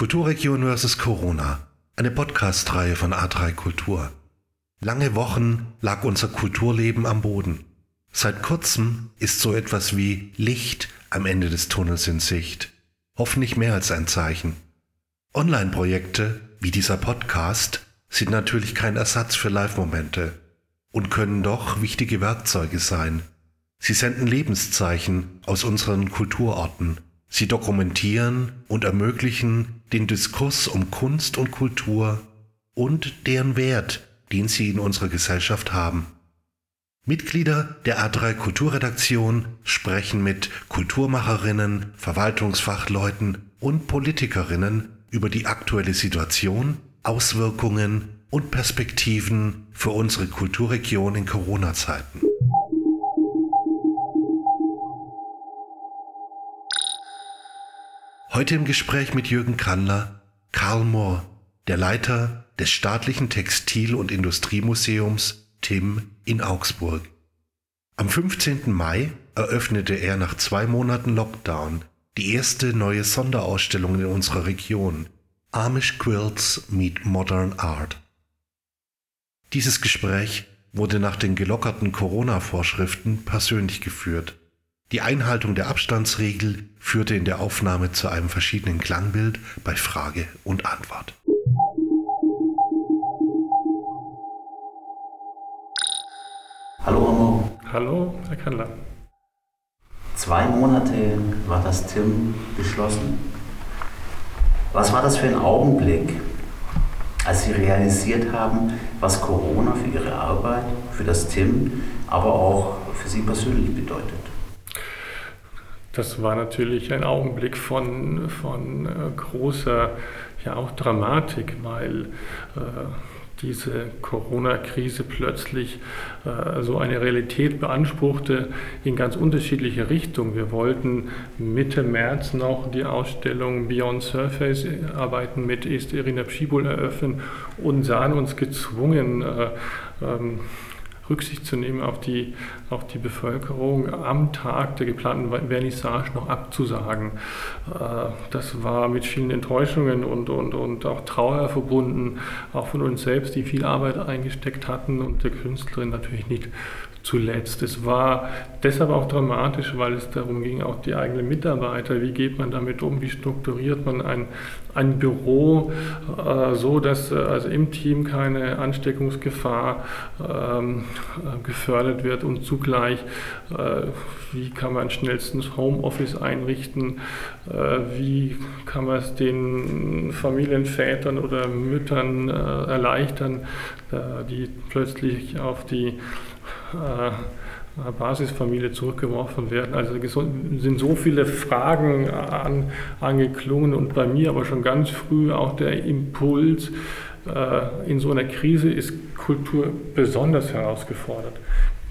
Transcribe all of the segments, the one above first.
Kulturregion vs. Corona, eine Podcast-Reihe von A3 Kultur. Lange Wochen lag unser Kulturleben am Boden. Seit kurzem ist so etwas wie Licht am Ende des Tunnels in Sicht. Hoffentlich mehr als ein Zeichen. Online-Projekte wie dieser Podcast sind natürlich kein Ersatz für Live-Momente und können doch wichtige Werkzeuge sein. Sie senden Lebenszeichen aus unseren Kulturorten Sie dokumentieren und ermöglichen den Diskurs um Kunst und Kultur und deren Wert, den sie in unserer Gesellschaft haben. Mitglieder der A3 Kulturredaktion sprechen mit Kulturmacherinnen, Verwaltungsfachleuten und Politikerinnen über die aktuelle Situation, Auswirkungen und Perspektiven für unsere Kulturregion in Corona-Zeiten. Heute im Gespräch mit Jürgen Kandler, Karl Mohr, der Leiter des staatlichen Textil- und Industriemuseums TIM in Augsburg. Am 15. Mai eröffnete er nach zwei Monaten Lockdown die erste neue Sonderausstellung in unserer Region, Amish Quilts Meet Modern Art. Dieses Gespräch wurde nach den gelockerten Corona-Vorschriften persönlich geführt. Die Einhaltung der Abstandsregel führte in der Aufnahme zu einem verschiedenen Klangbild bei Frage und Antwort. Hallo Ammo. Hallo, Herr Kandler. Zwei Monate war das Tim geschlossen. Was war das für ein Augenblick, als Sie realisiert haben, was Corona für Ihre Arbeit, für das Tim, aber auch für Sie persönlich bedeutet? Das war natürlich ein Augenblick von, von äh, großer, ja auch Dramatik, weil äh, diese Corona-Krise plötzlich äh, so eine Realität beanspruchte in ganz unterschiedliche Richtungen. Wir wollten Mitte März noch die Ausstellung Beyond Surface Arbeiten mit Est Irina Pschibul eröffnen und sahen uns gezwungen, äh, ähm, Rücksicht zu nehmen auf die, auf die Bevölkerung, am Tag der geplanten Vernissage noch abzusagen. Äh, das war mit vielen Enttäuschungen und, und, und auch Trauer verbunden, auch von uns selbst, die viel Arbeit eingesteckt hatten und der Künstlerin natürlich nicht zuletzt. Es war deshalb auch dramatisch, weil es darum ging, auch die eigenen Mitarbeiter, wie geht man damit um, wie strukturiert man ein, ein Büro äh, so, dass äh, also im Team keine Ansteckungsgefahr ähm, äh, gefördert wird und zugleich, äh, wie kann man schnellstens Homeoffice einrichten, äh, wie kann man es den Familienvätern oder Müttern äh, erleichtern, die plötzlich auf die Basisfamilie zurückgeworfen werden. Also sind so viele Fragen an, angeklungen und bei mir aber schon ganz früh auch der Impuls, äh, in so einer Krise ist Kultur besonders herausgefordert,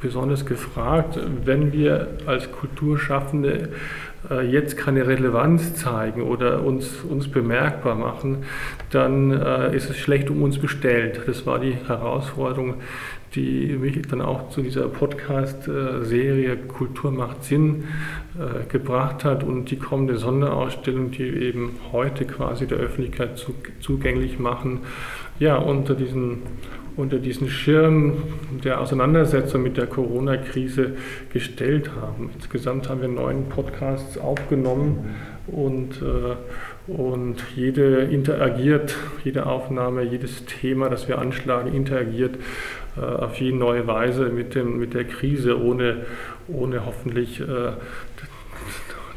besonders gefragt, wenn wir als Kulturschaffende äh, jetzt keine Relevanz zeigen oder uns, uns bemerkbar machen, dann ist es schlecht um uns bestellt. Das war die Herausforderung, die mich dann auch zu dieser Podcast-Serie Kultur macht Sinn äh, gebracht hat und die kommende Sonderausstellung, die eben heute quasi der Öffentlichkeit zugänglich machen, ja, unter diesen, unter diesen Schirm der Auseinandersetzung mit der Corona-Krise gestellt haben. Insgesamt haben wir neun Podcasts aufgenommen und äh, und jede interagiert, jede Aufnahme, jedes Thema, das wir anschlagen, interagiert auf jede neue Weise mit, dem, mit der Krise, ohne, ohne hoffentlich äh,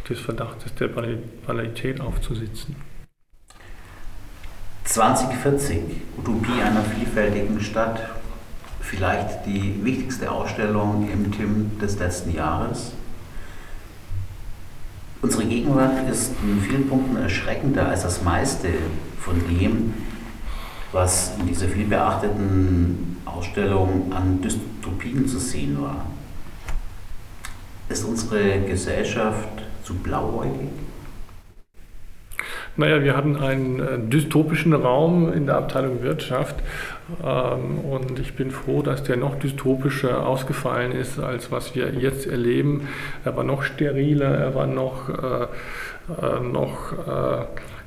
des Verdachtes der Banalität aufzusitzen. 2040, Utopie einer vielfältigen Stadt, vielleicht die wichtigste Ausstellung im TIM des letzten Jahres. Unsere Gegenwart ist in vielen Punkten erschreckender als das meiste von dem, was in dieser vielbeachteten Ausstellung an Dystopien zu sehen war. Ist unsere Gesellschaft zu blauäugig? Naja, wir hatten einen äh, dystopischen Raum in der Abteilung Wirtschaft ähm, und ich bin froh, dass der noch dystopischer ausgefallen ist, als was wir jetzt erleben. Er war noch steriler, er war noch, äh, äh noch äh,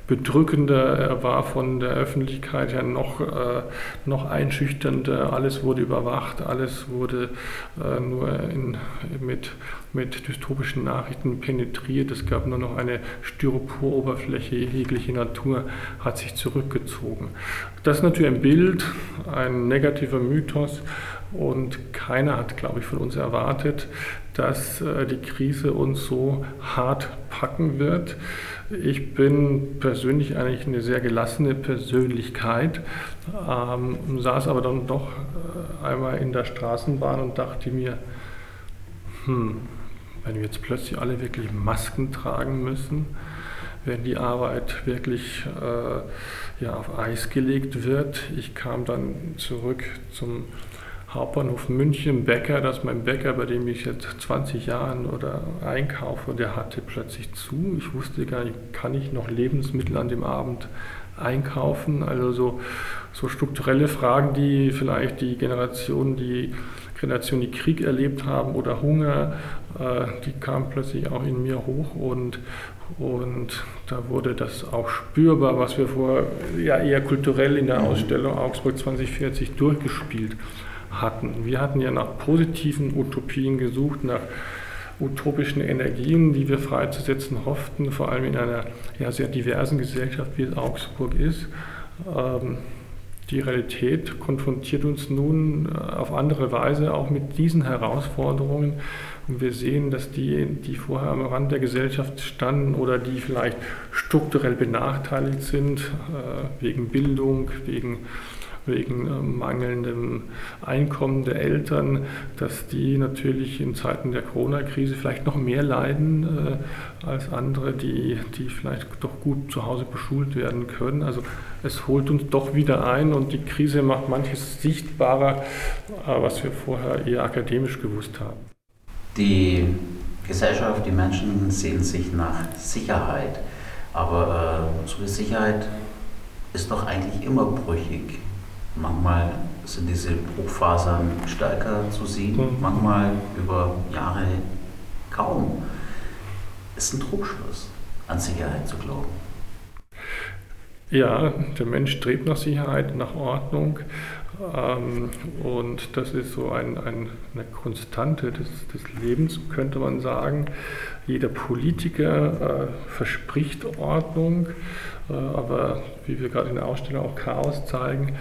bedrückender, er war von der Öffentlichkeit her noch, äh, noch einschüchternder, alles wurde überwacht, alles wurde äh, nur in, mit, mit dystopischen Nachrichten penetriert, es gab nur noch eine Styroporoberfläche, jegliche Natur hat sich zurückgezogen. Das ist natürlich ein Bild, ein negativer Mythos und keiner hat, glaube ich, von uns erwartet, dass äh, die Krise uns so hart packen wird. Ich bin persönlich eigentlich eine sehr gelassene Persönlichkeit, ähm, saß aber dann doch äh, einmal in der Straßenbahn und dachte mir, hm, wenn wir jetzt plötzlich alle wirklich Masken tragen müssen, wenn die Arbeit wirklich äh, ja, auf Eis gelegt wird. Ich kam dann zurück zum Hauptbahnhof München Bäcker, dass mein Bäcker, bei dem ich jetzt 20 Jahren oder einkaufe, der hatte plötzlich zu. Ich wusste gar nicht, kann ich noch Lebensmittel an dem Abend einkaufen? Also so, so strukturelle Fragen, die vielleicht die Generation, die Generation, die Krieg erlebt haben oder Hunger, äh, die kamen plötzlich auch in mir hoch und, und da wurde das auch spürbar, was wir vor ja eher kulturell in der Ausstellung Augsburg 2040 durchgespielt haben hatten. Wir hatten ja nach positiven Utopien gesucht, nach utopischen Energien, die wir freizusetzen hofften, vor allem in einer ja, sehr diversen Gesellschaft, wie es Augsburg ist. Ähm, die Realität konfrontiert uns nun äh, auf andere Weise auch mit diesen Herausforderungen. Und wir sehen, dass die, die vorher am Rand der Gesellschaft standen oder die vielleicht strukturell benachteiligt sind, äh, wegen Bildung, wegen wegen äh, mangelndem Einkommen der Eltern, dass die natürlich in Zeiten der Corona-Krise vielleicht noch mehr leiden äh, als andere, die, die vielleicht doch gut zu Hause beschult werden können. Also es holt uns doch wieder ein und die Krise macht manches sichtbarer, äh, was wir vorher eher akademisch gewusst haben. Die Gesellschaft, die Menschen sehen sich nach Sicherheit, aber äh, so eine Sicherheit ist doch eigentlich immer brüchig. Manchmal sind diese Bruchfasern stärker zu sehen, mhm. manchmal über Jahre kaum. Es ist ein Trugschluss, an Sicherheit zu glauben. Ja, der Mensch strebt nach Sicherheit, nach Ordnung. Ähm, und das ist so ein, ein, eine Konstante des, des, Lebens, könnte man sagen. Jeder Politiker äh, verspricht Ordnung, äh, aber wie wir gerade in der Ausstellung auch Chaos zeigen,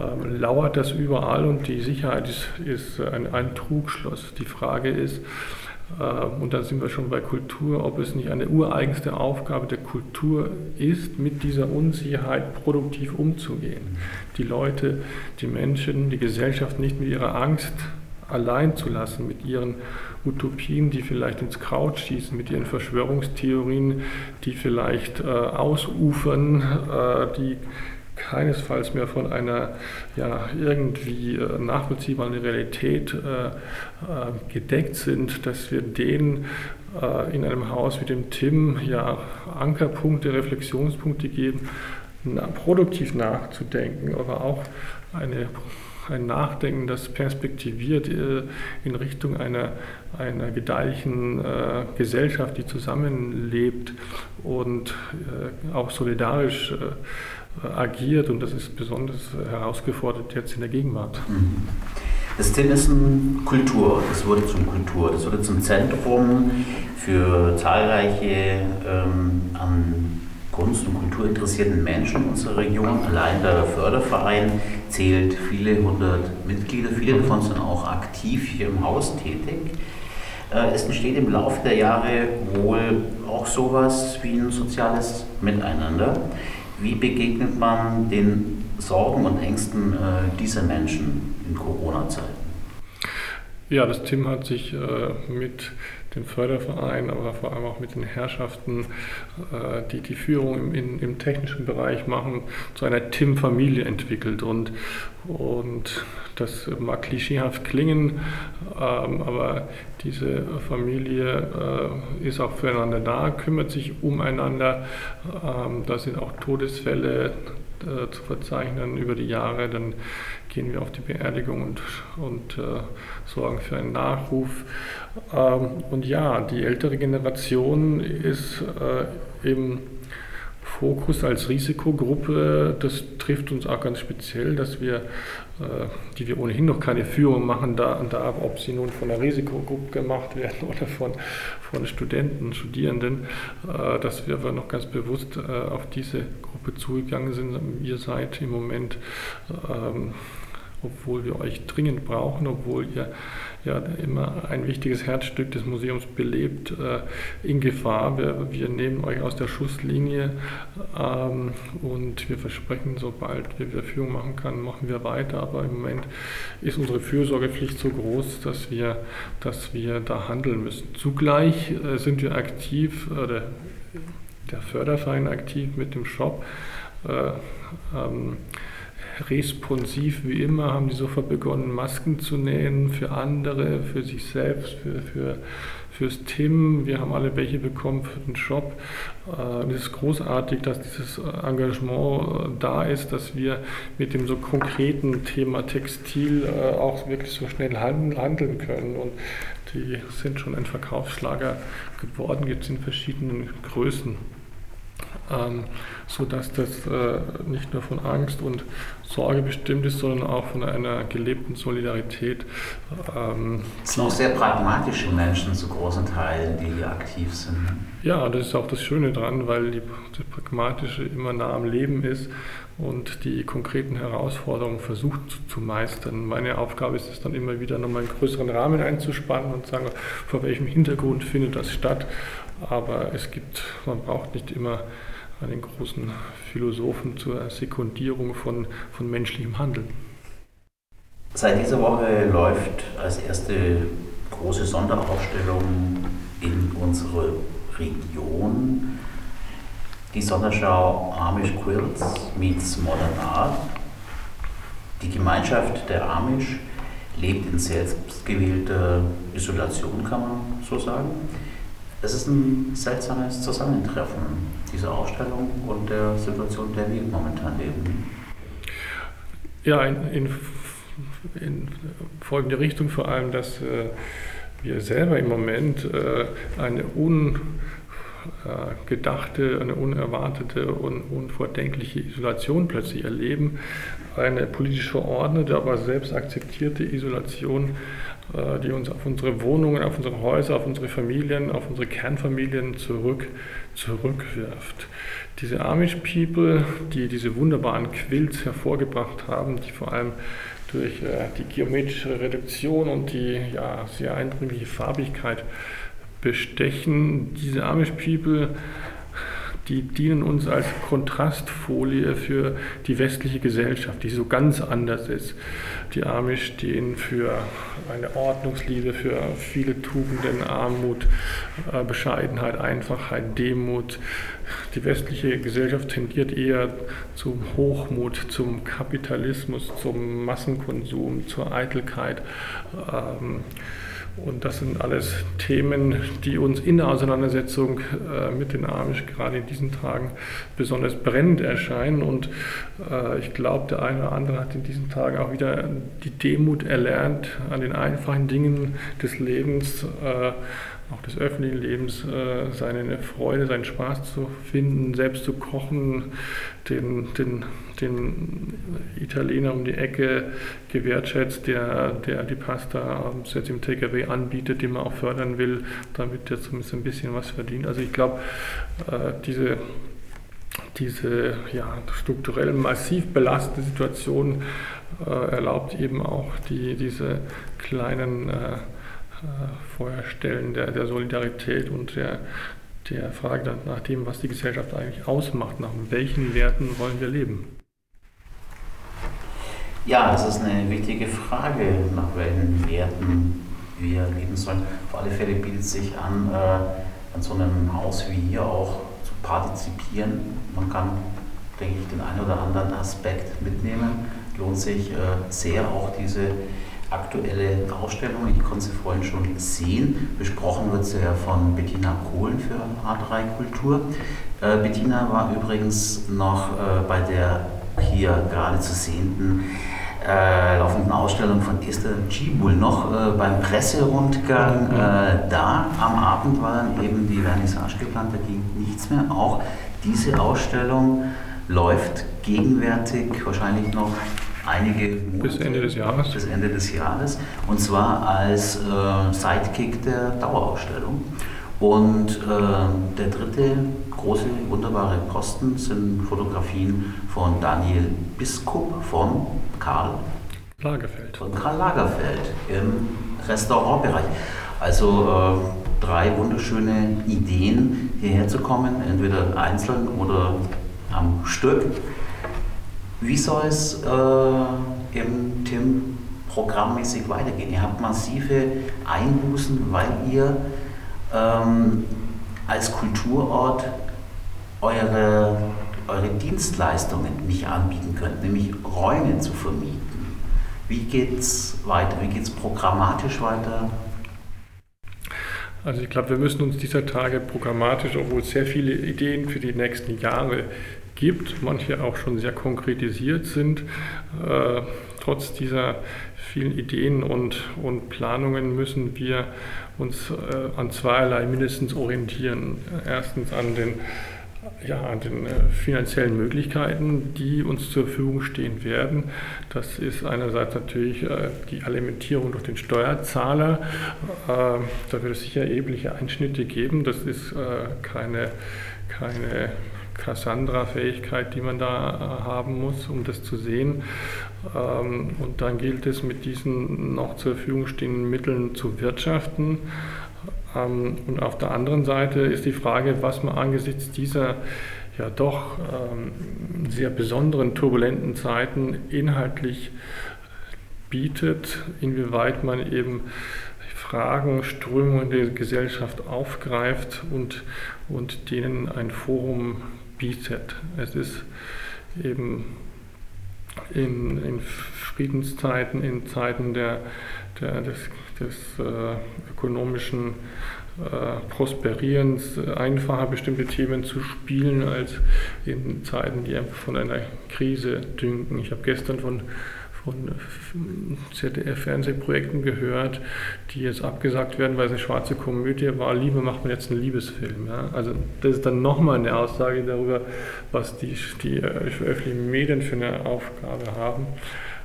ähm, lauert das überall und die Sicherheit ist, ist ein, ein, Trugschluss. Die Frage ist, äh, und da sind wir schon bei Kultur, ob es nicht eine ureigenste Aufgabe der Kultur ist, mit dieser Unsicherheit produktiv umzugehen. Die Leute, die Menschen, die Gesellschaft nicht mit ihrer Angst allein zu lassen, mit ihren Utopien, die vielleicht ins Kraut schießen, mit ihren Verschwörungstheorien, die vielleicht äh, ausufern, äh, die keinesfalls mehr von einer ja, irgendwie äh, nachvollziehbaren Realität äh, äh, gedeckt sind, dass wir denen äh, in einem Haus wie dem Tim ja Ankerpunkte, Reflexionspunkte geben, na, produktiv nachzudenken, aber auch eine ein Nachdenken, das perspektiviert äh, in Richtung einer, einer gedeihlichen äh, Gesellschaft, die zusammenlebt und äh, auch solidarisch agiert und das ist besonders herausgefordert jetzt in der Gegenwart. Mhm. Das ist eine Kultur, das wurde zum Kultur, das wurde zum Zentrum für zahlreiche ähm, an Kunst und Kultur interessierten Menschen in unserer Region. Allein der Förderverein zählt viele hundert Mitglieder, viele mhm. davon sind auch aktiv hier im Haus tätig. Äh, es entsteht im Laufe der Jahre wohl auch sowas wie ein soziales Miteinander. Wie begegnet man den Sorgen und Ängsten äh, dieser Menschen in Corona-Zeiten? Ja, das Team hat sich äh, mit dem Förderverein, aber vor allem auch mit den Herrschaften, äh, die die Führung im, im technischen Bereich machen, zu einer TIM-Familie entwickelt. Und, und das mag klischeehaft klingen, ähm, aber diese Familie äh, ist auch füreinander da, kümmert sich umeinander. Ähm, da sind auch Todesfälle äh, zu verzeichnen über die Jahre. Dann gehen wir auf die Beerdigung und, und sorgen für einen Nachruf. Ähm, und ja, die ältere Generation ist äh, im Fokus als Risikogruppe, das trifft uns auch ganz speziell, dass wir, äh, die wir ohnehin noch keine Führung machen da, ob sie nun von der Risikogruppe gemacht werden oder von, von Studenten, Studierenden, äh, dass wir aber noch ganz bewusst auf diese Gruppe zugegangen sind. Ihr seid im Moment ähm, obwohl wir euch dringend brauchen, obwohl ihr ja immer ein wichtiges Herzstück des Museums belebt, äh, in Gefahr. Wir, wir, nehmen euch aus der Schusslinie ähm, und wir versprechen, sobald wir wieder Führung machen können, machen wir weiter. Aber im Moment ist unsere Fürsorgepflicht so groß, dass wir, dass wir da handeln müssen. Zugleich äh, sind wir aktiv, äh, der, der Förderverein aktiv mit dem Shop. Äh, ähm, responsiv wie immer, haben die sofort begonnen, Masken zu nähen für andere, für sich selbst, für, für, fürs Team. Wir haben alle welche bekommen für den Shop. Äh, es ist großartig, dass dieses Engagement äh, da ist, dass wir mit dem so konkreten Thema Textil äh, auch wirklich so schnell handeln können. Und die sind schon ein Verkaufsschlager geworden, gibt es in verschiedenen Größen ähm, sodass das äh, nicht nur von Angst und Sorge bestimmt ist, sondern auch von einer gelebten Solidarität. Ähm, es sind auch sehr pragmatische Menschen zu großen Teilen, die hier aktiv sind. Ja, das ist auch das Schöne daran, weil die, das Pragmatische immer nah am Leben ist und die konkreten Herausforderungen versucht zu, zu, meistern. Meine Aufgabe ist es dann immer wieder nochmal einen größeren Rahmen einzuspannen und zu sagen, vor welchem Hintergrund findet das statt. Aber es gibt, man braucht nicht immer einen großen Philosophen zur Sekundierung von, von menschlichem Handeln. Seit dieser Woche läuft als erste große Sonderausstellung in unserer Region die Sonderschau Amish Quilts meets Modern Art. Die Gemeinschaft der Amish lebt in selbstgewählter Isolation, kann man so sagen. Es ist ein seltsames Zusammentreffen dieser Ausstellung und der Situation, in der wir momentan leben. Ja, in, in, in folgende Richtung vor allem, dass äh, wir selber im Moment äh, eine ungedachte, eine unerwartete und unvordenkliche Isolation plötzlich erleben. Eine politisch verordnete, aber selbst akzeptierte Isolation äh, die uns auf unsere Wohnungen, auf unsere Häuser, auf unsere Familien, auf unsere Kernfamilien zurück, zurückwirft. Diese Amish People, die diese wunderbaren Quilts hervorgebracht haben, die vor allem durch äh, die geometrische Reduktion und die ja, sehr eindringliche Farbigkeit bestechen, diese Amish People die dienen uns als Kontrastfolie für die westliche Gesellschaft, die so ganz anders ist. Die Amish stehen für eine Ordnungsliebe, für viele Tugenden, Armut, äh, Bescheidenheit, Einfachheit, Demut. Die westliche Gesellschaft tendiert eher zum Hochmut, zum Kapitalismus, zum Massenkonsum, zur Eitelkeit. Ähm, und das sind alles Themen, die uns in der Auseinandersetzung äh, mit den Amish gerade in diesen Tagen besonders brennend erscheinen. Und äh, ich glaube, der eine oder andere hat in diesen Tagen auch wieder die Demut erlernt an den einfachen Dingen des Lebens äh, auch des öffentlichen Lebens äh, seine Freude, seinen Spaß zu finden, selbst zu kochen, den, den, den Italiener um die Ecke gewertschätzt, der, der die Pasta jetzt im Takeaway anbietet, den man auch fördern will, damit der zumindest ein bisschen was verdient. Also ich glaube, äh, diese diese ja, strukturell massiv belastende Situation äh, erlaubt eben auch die, diese kleinen äh, Vorstellen der, der Solidarität und der, der Frage nach dem, was die Gesellschaft eigentlich ausmacht, nach welchen Werten wollen wir leben. Ja, das ist eine wichtige Frage, nach welchen Werten wir leben sollen. Auf alle Fälle bietet es sich an, äh, an so einem Haus wie hier auch zu partizipieren. Man kann, denke ich, den einen oder anderen Aspekt mitnehmen. Lohnt sich äh, sehr auch diese aktuelle Ausstellung. Ich konnte sie vorhin schon sehen. Besprochen wird sie ja von Bettina Kohlen für A3 Kultur. Äh, Bettina war übrigens noch äh, bei der hier gerade zu sehenden äh, laufenden Ausstellung von Esther Gibul noch äh, beim Presserundgang äh, da. Am Abend war dann eben die Vernissage geplant, da ging nichts mehr. Auch Diese Ausstellung läuft gegenwärtig wahrscheinlich noch einige Monate. Bis Ende des Jahres. Bis Ende des Jahres. Und zwar als äh, Sidekick der Dauerausstellung. Und äh, der dritte große, wunderbare Posten sind Fotografien von Daniel Biskup von Karl Lagerfeld. Von Karl Lagerfeld im Restaurantbereich. Also äh, drei wunderschöne Ideen, hierher zu kommen, entweder einzeln oder am Stück. Wie soll es äh, im TIM programmmäßig weitergehen? Ihr habt massive Einbußen, weil ihr ähm, als Kulturort eure, eure Dienstleistungen nicht anbieten könnt, nämlich Räume zu vermieten. Wie geht es weiter? Wie geht es programmatisch weiter? Also ich glaube, wir müssen uns dieser Tage programmatisch, obwohl sehr viele Ideen für die nächsten Jahre gibt, manche auch schon sehr konkretisiert sind, äh, trotz dieser vielen Ideen und, und Planungen müssen wir uns äh, an zweierlei mindestens orientieren. Erstens an den, ja, an den äh, finanziellen Möglichkeiten, die uns zur Verfügung stehen werden. Das ist einerseits natürlich äh, die Alimentierung durch den Steuerzahler. Äh, da wird es sicher erhebliche Einschnitte geben. Das ist keine, keine Cassandra-Fähigkeit, die man da äh, haben muss, um das zu sehen. Ähm, und dann gilt es, mit diesen noch zur Verfügung stehenden Mitteln zu wirtschaften. Ähm, und auf der anderen Seite ist die Frage, was man angesichts dieser ja doch ähm, sehr besonderen, turbulenten Zeiten inhaltlich bietet, inwieweit man eben Fragen, Strömungen der Gesellschaft aufgreift und, und denen ein Forum bietet. Es ist eben in, in Friedenszeiten, in Zeiten der, der, des, des äh, ökonomischen äh, Prosperierens einfacher, bestimmte Themen zu spielen, als in Zeiten, die einfach von einer Krise dünken. Ich habe gestern von von ZDF-Fernsehprojekten gehört, die jetzt abgesagt werden, weil es eine schwarze Komödie war. Liebe macht man jetzt einen Liebesfilm. Ja? Also das ist dann nochmal eine Aussage darüber, was die, die öffentlichen Medien für eine Aufgabe haben.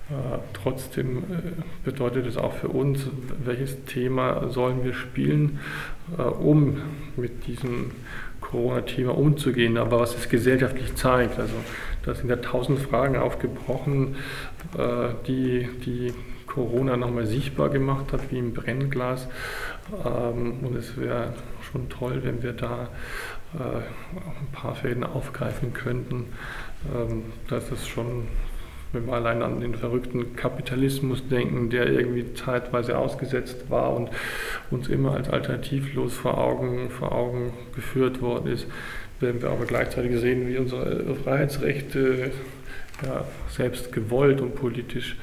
Äh, trotzdem äh, bedeutet es auch für uns, welches Thema sollen wir spielen, äh, um mit diesem Corona-Thema umzugehen, aber was es gesellschaftlich zeigt. Also da sind ja tausend Fragen aufgebrochen, äh, die, die Corona nochmal sichtbar gemacht hat, wie im Brennglas. Ähm, und es wäre schon toll, wenn wir da äh, ein paar Fäden aufgreifen könnten. Ähm, das ist schon wenn wir allein an den verrückten Kapitalismus denken, der irgendwie zeitweise ausgesetzt war und uns immer als alternativlos vor Augen, vor Augen geführt worden ist, werden wir aber gleichzeitig sehen, wie unsere Freiheitsrechte ja, selbst gewollt und politisch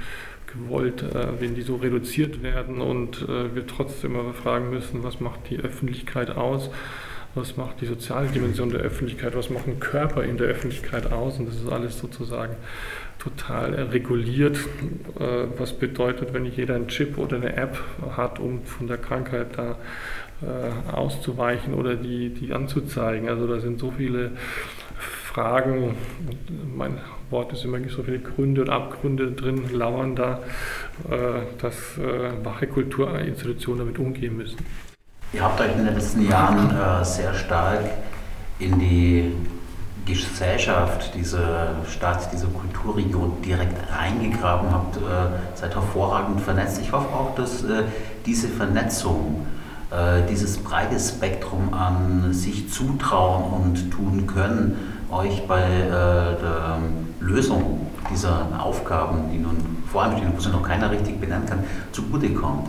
gewollt, äh, wenn die so reduziert werden und äh, wir trotzdem aber fragen müssen, was macht die Öffentlichkeit aus? Was macht die soziale Dimension der Öffentlichkeit? Was machen Körper in der Öffentlichkeit aus? Und das ist alles sozusagen total reguliert, äh, was bedeutet, wenn nicht jeder einen Chip oder eine App hat, um von der Krankheit da äh, auszuweichen oder die, die anzuzeigen. Also da sind so viele Fragen, mein Wort ist immer so viele Gründe und Abgründe drin, lauern da, äh, dass wache Kulturinstitutionen damit umgehen müssen. Ihr habt euch in den letzten Jahren sehr stark in die Gesellschaft dieser Stadt, dieser Kulturregion direkt reingegraben habt, äh, seid hervorragend vernetzt. Ich hoffe auch, dass äh, diese Vernetzung, äh, dieses breite Spektrum an sich zutrauen und tun können, euch bei der Lösung dieser Aufgaben, die nun vor allem stehen, wo sie noch keiner richtig benennen kann, zugutekommt.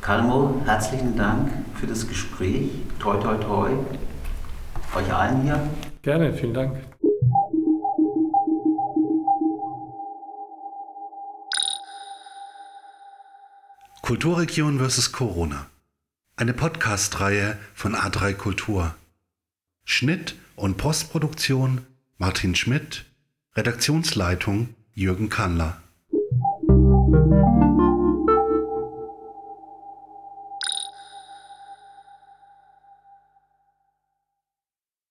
Kalmo, herzlichen Dank für das Gespräch. Toi, toi, toi. Euch allen hier. Gerne, vielen Dank. Kulturregion vs. Corona. Eine Podcast-Reihe von A3 Kultur. Schnitt und Postproduktion Martin Schmidt. Redaktionsleitung Jürgen Kannler.